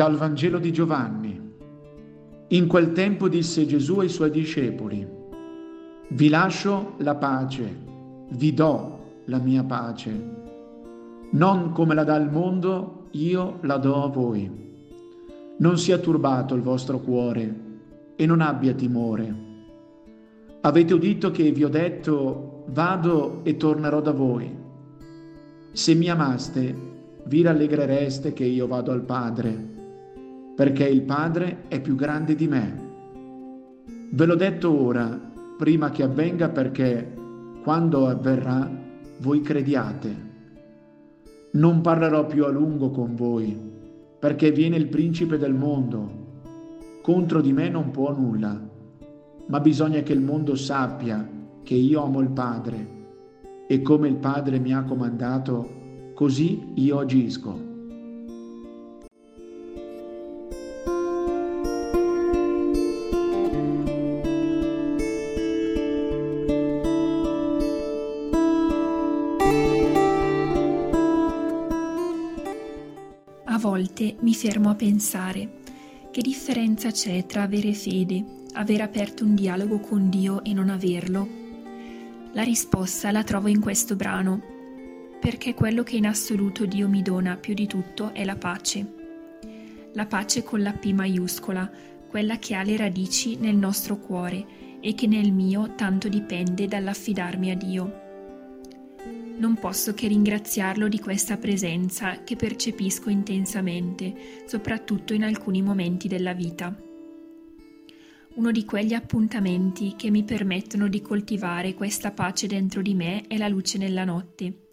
Dal Vangelo di Giovanni. In quel tempo disse Gesù ai suoi discepoli, Vi lascio la pace, vi do la mia pace. Non come la dà il mondo, io la do a voi. Non sia turbato il vostro cuore e non abbia timore. Avete udito che vi ho detto, vado e tornerò da voi. Se mi amaste, vi rallegrereste che io vado al Padre, perché il Padre è più grande di me. Ve l'ho detto ora, prima che avvenga, perché quando avverrà voi crediate. Non parlerò più a lungo con voi, perché viene il principe del mondo contro di me non può nulla, ma bisogna che il mondo sappia che io amo il Padre e come il Padre mi ha comandato, così io agisco. Volte mi fermo a pensare che differenza c'è tra avere fede, aver aperto un dialogo con Dio e non averlo? La risposta la trovo in questo brano, perché quello che in assoluto Dio mi dona più di tutto è la pace. La pace con la P maiuscola, quella che ha le radici nel nostro cuore e che nel mio tanto dipende dall'affidarmi a Dio. Non posso che ringraziarlo di questa presenza che percepisco intensamente, soprattutto in alcuni momenti della vita. Uno di quegli appuntamenti che mi permettono di coltivare questa pace dentro di me è la luce nella notte.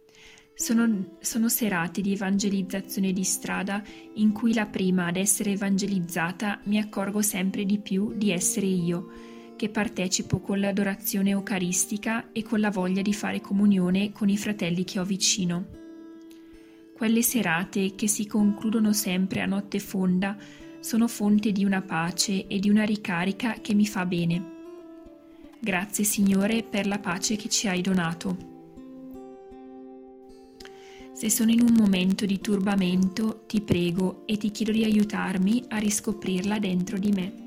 Sono, sono, serate di evangelizzazione di strada in cui la prima ad essere evangelizzata mi accorgo sempre di più di essere io, che partecipo con l'adorazione eucaristica e con la voglia di fare comunione con i fratelli che ho vicino. Quelle serate che si concludono sempre a notte fonda sono fonte di una pace e di una ricarica che mi fa bene. Grazie Signore per la pace che ci hai donato. Se sono in un momento di turbamento, ti prego e ti chiedo di aiutarmi a riscoprirla dentro di me.